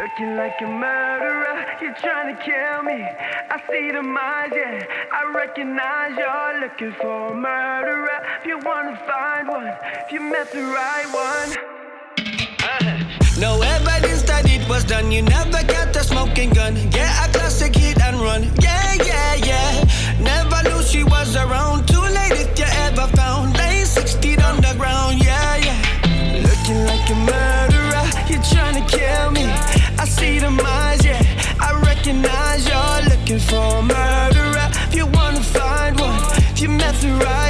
Looking like a murderer, you're trying to kill me. I see the mind, yeah. I recognize you're looking for a murderer. If you wanna find one, if you met the right one. Uh. No evidence that it was done. You never got the smoking gun. Get yeah, a classic hit and run. Yeah, yeah, yeah. Never knew she was around yeah. I recognize you're looking for a murderer. If you wanna find one, if you mess around.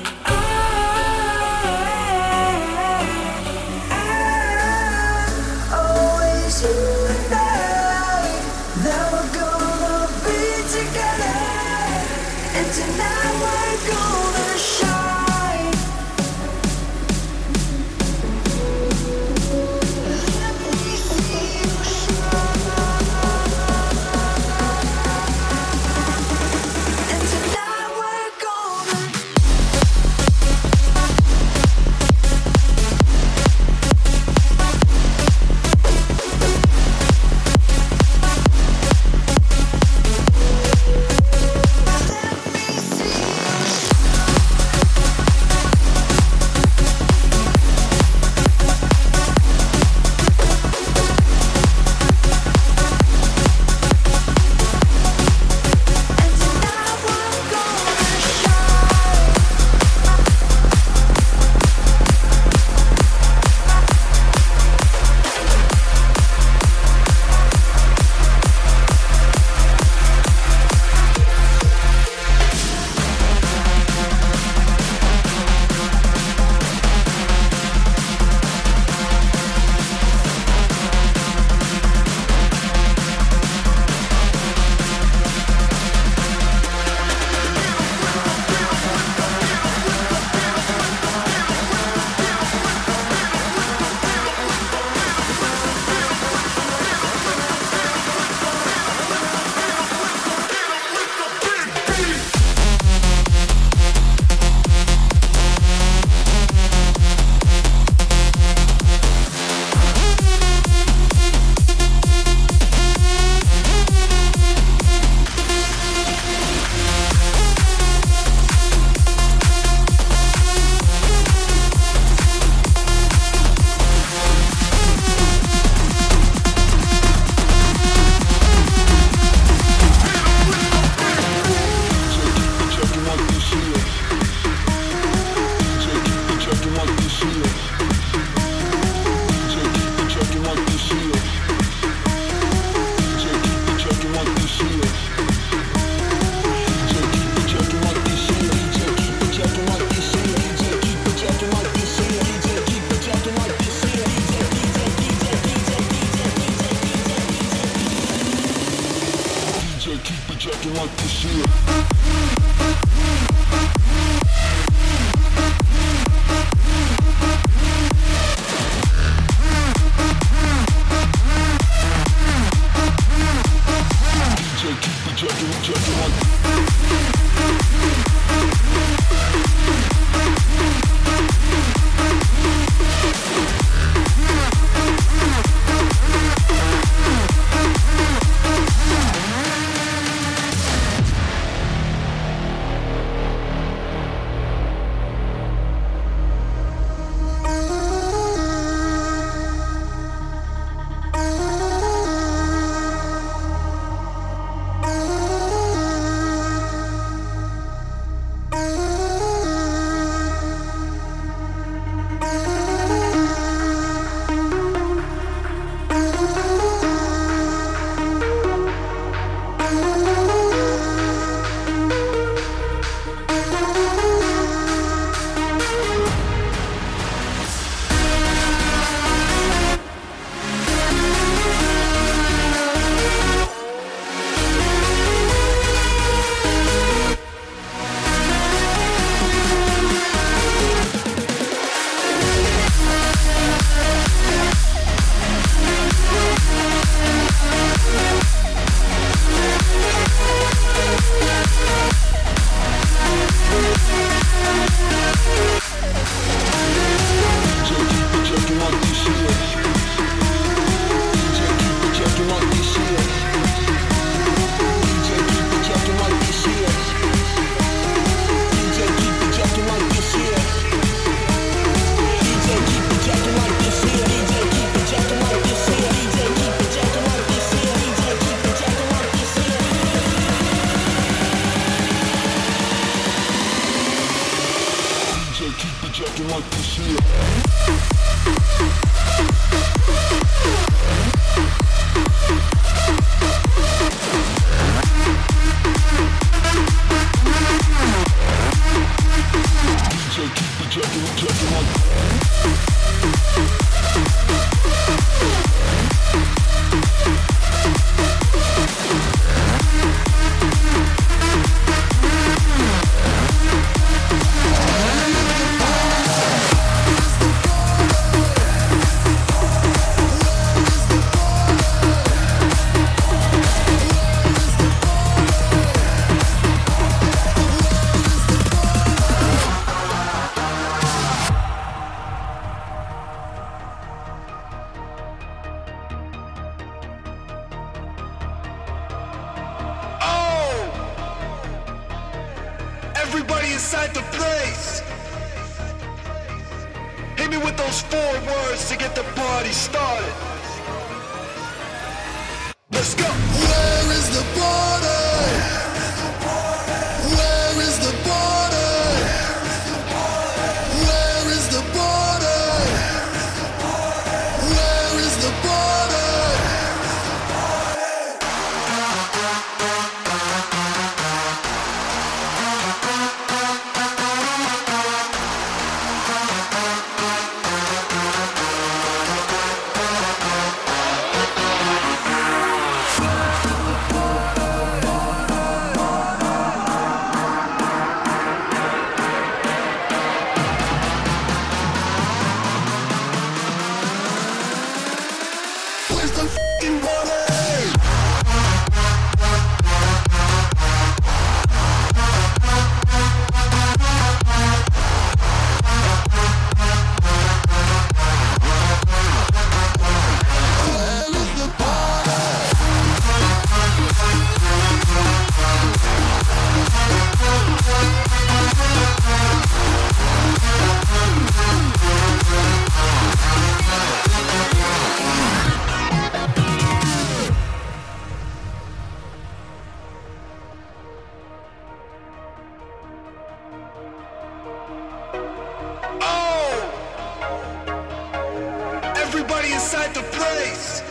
at the place.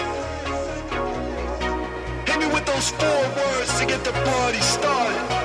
Hit me with those four words to get the party started.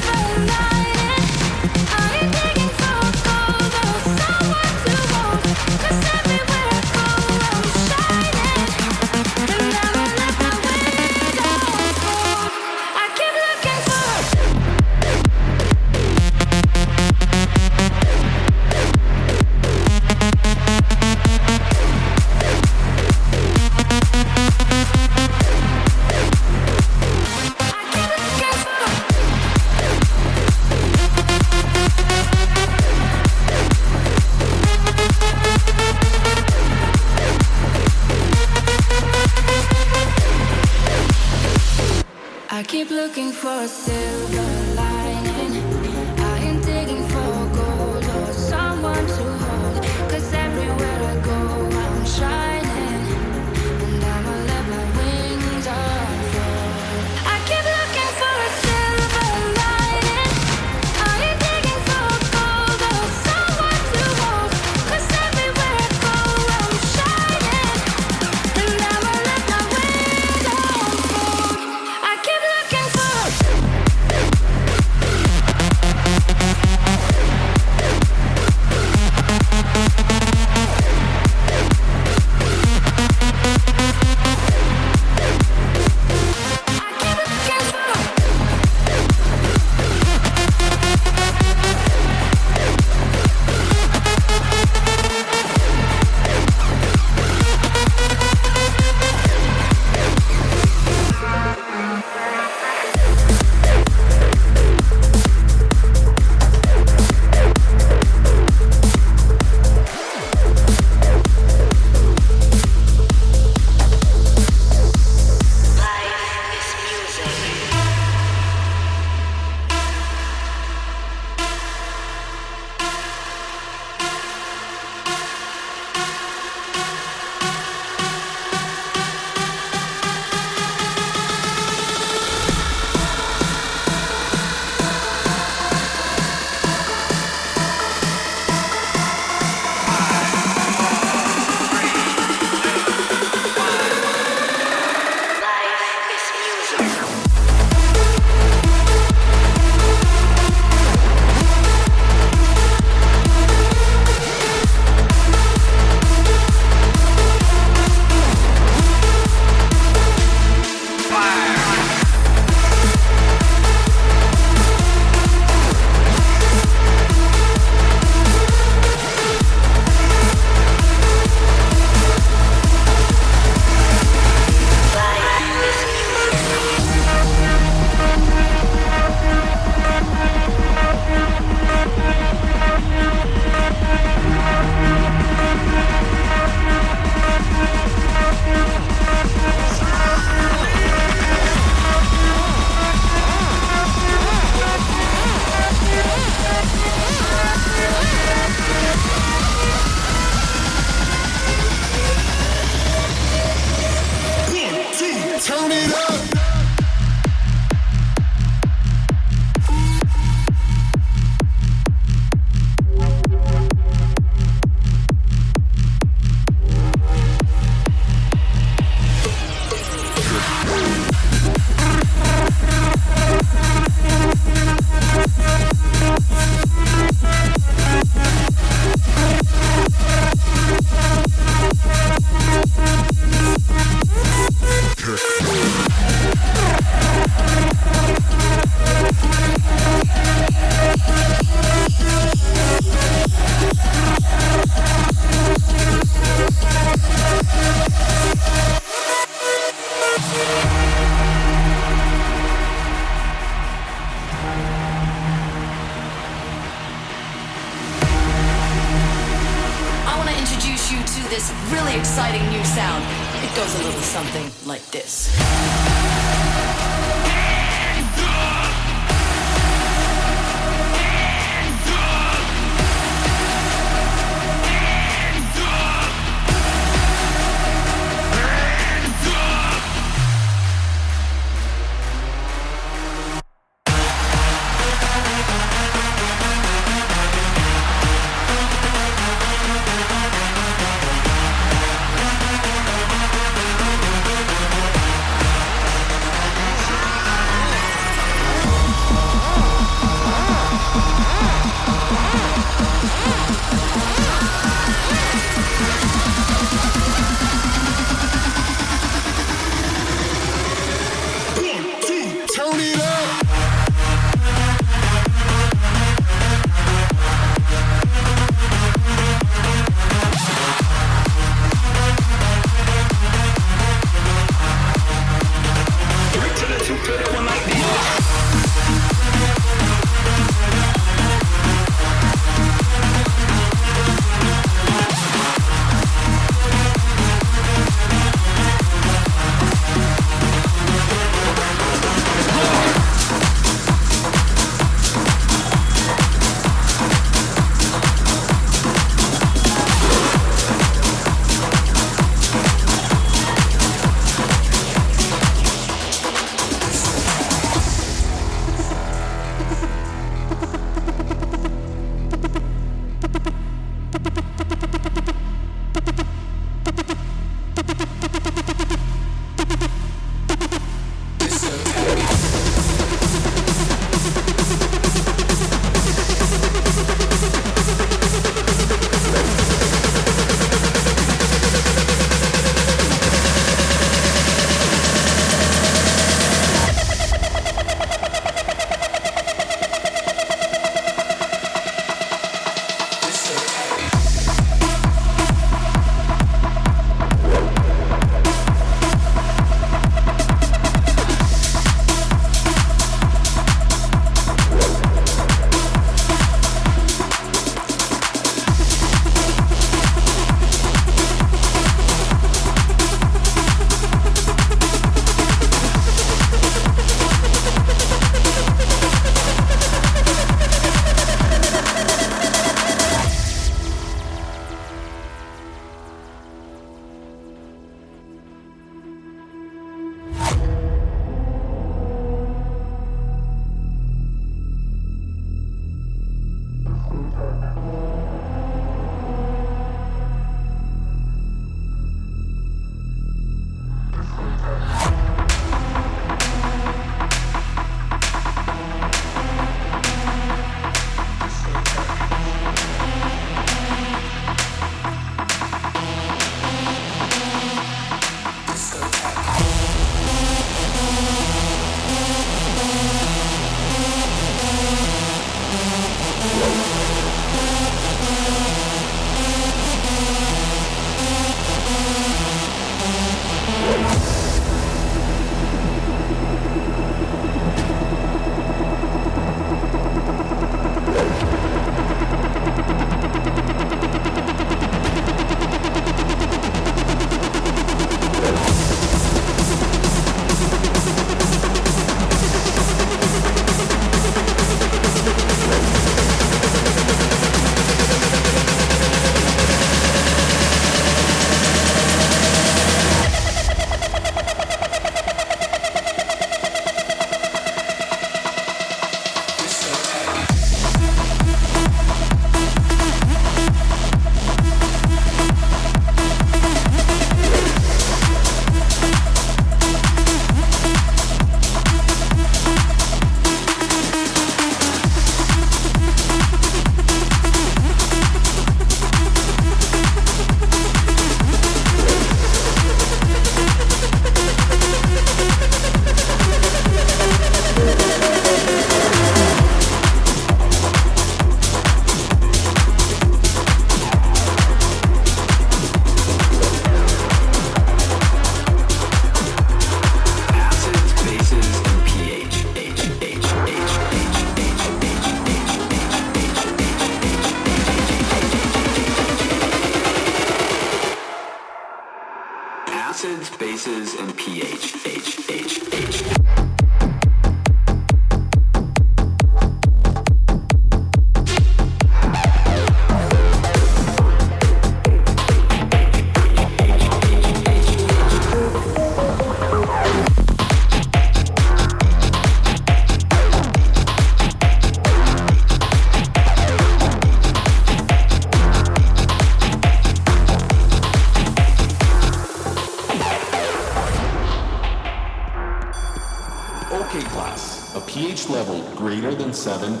seven.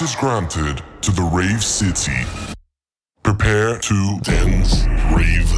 Is granted to the Rave City. Prepare to dance, rave,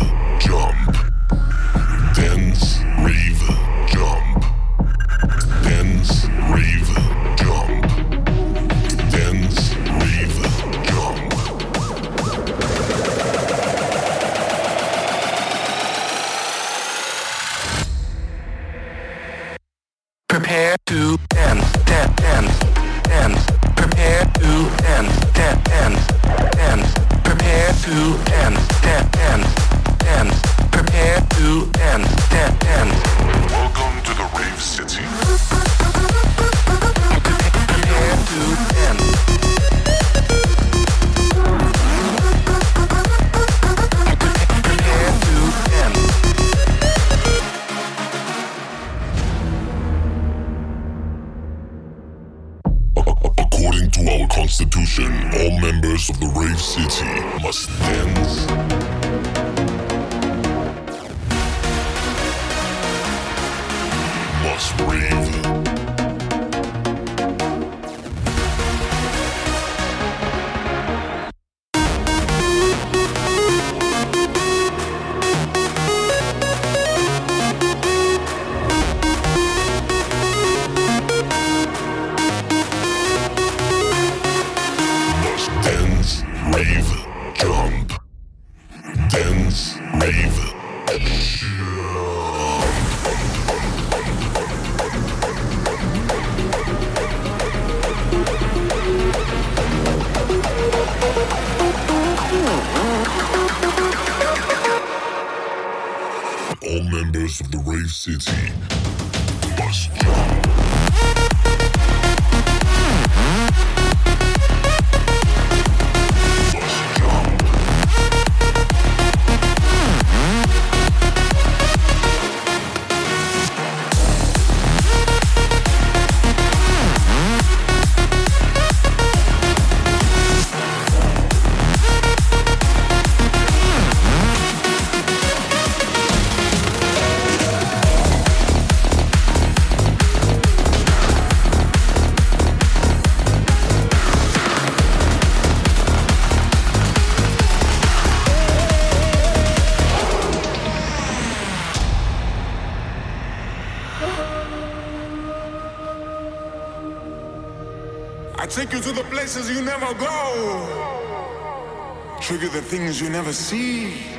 things you never see.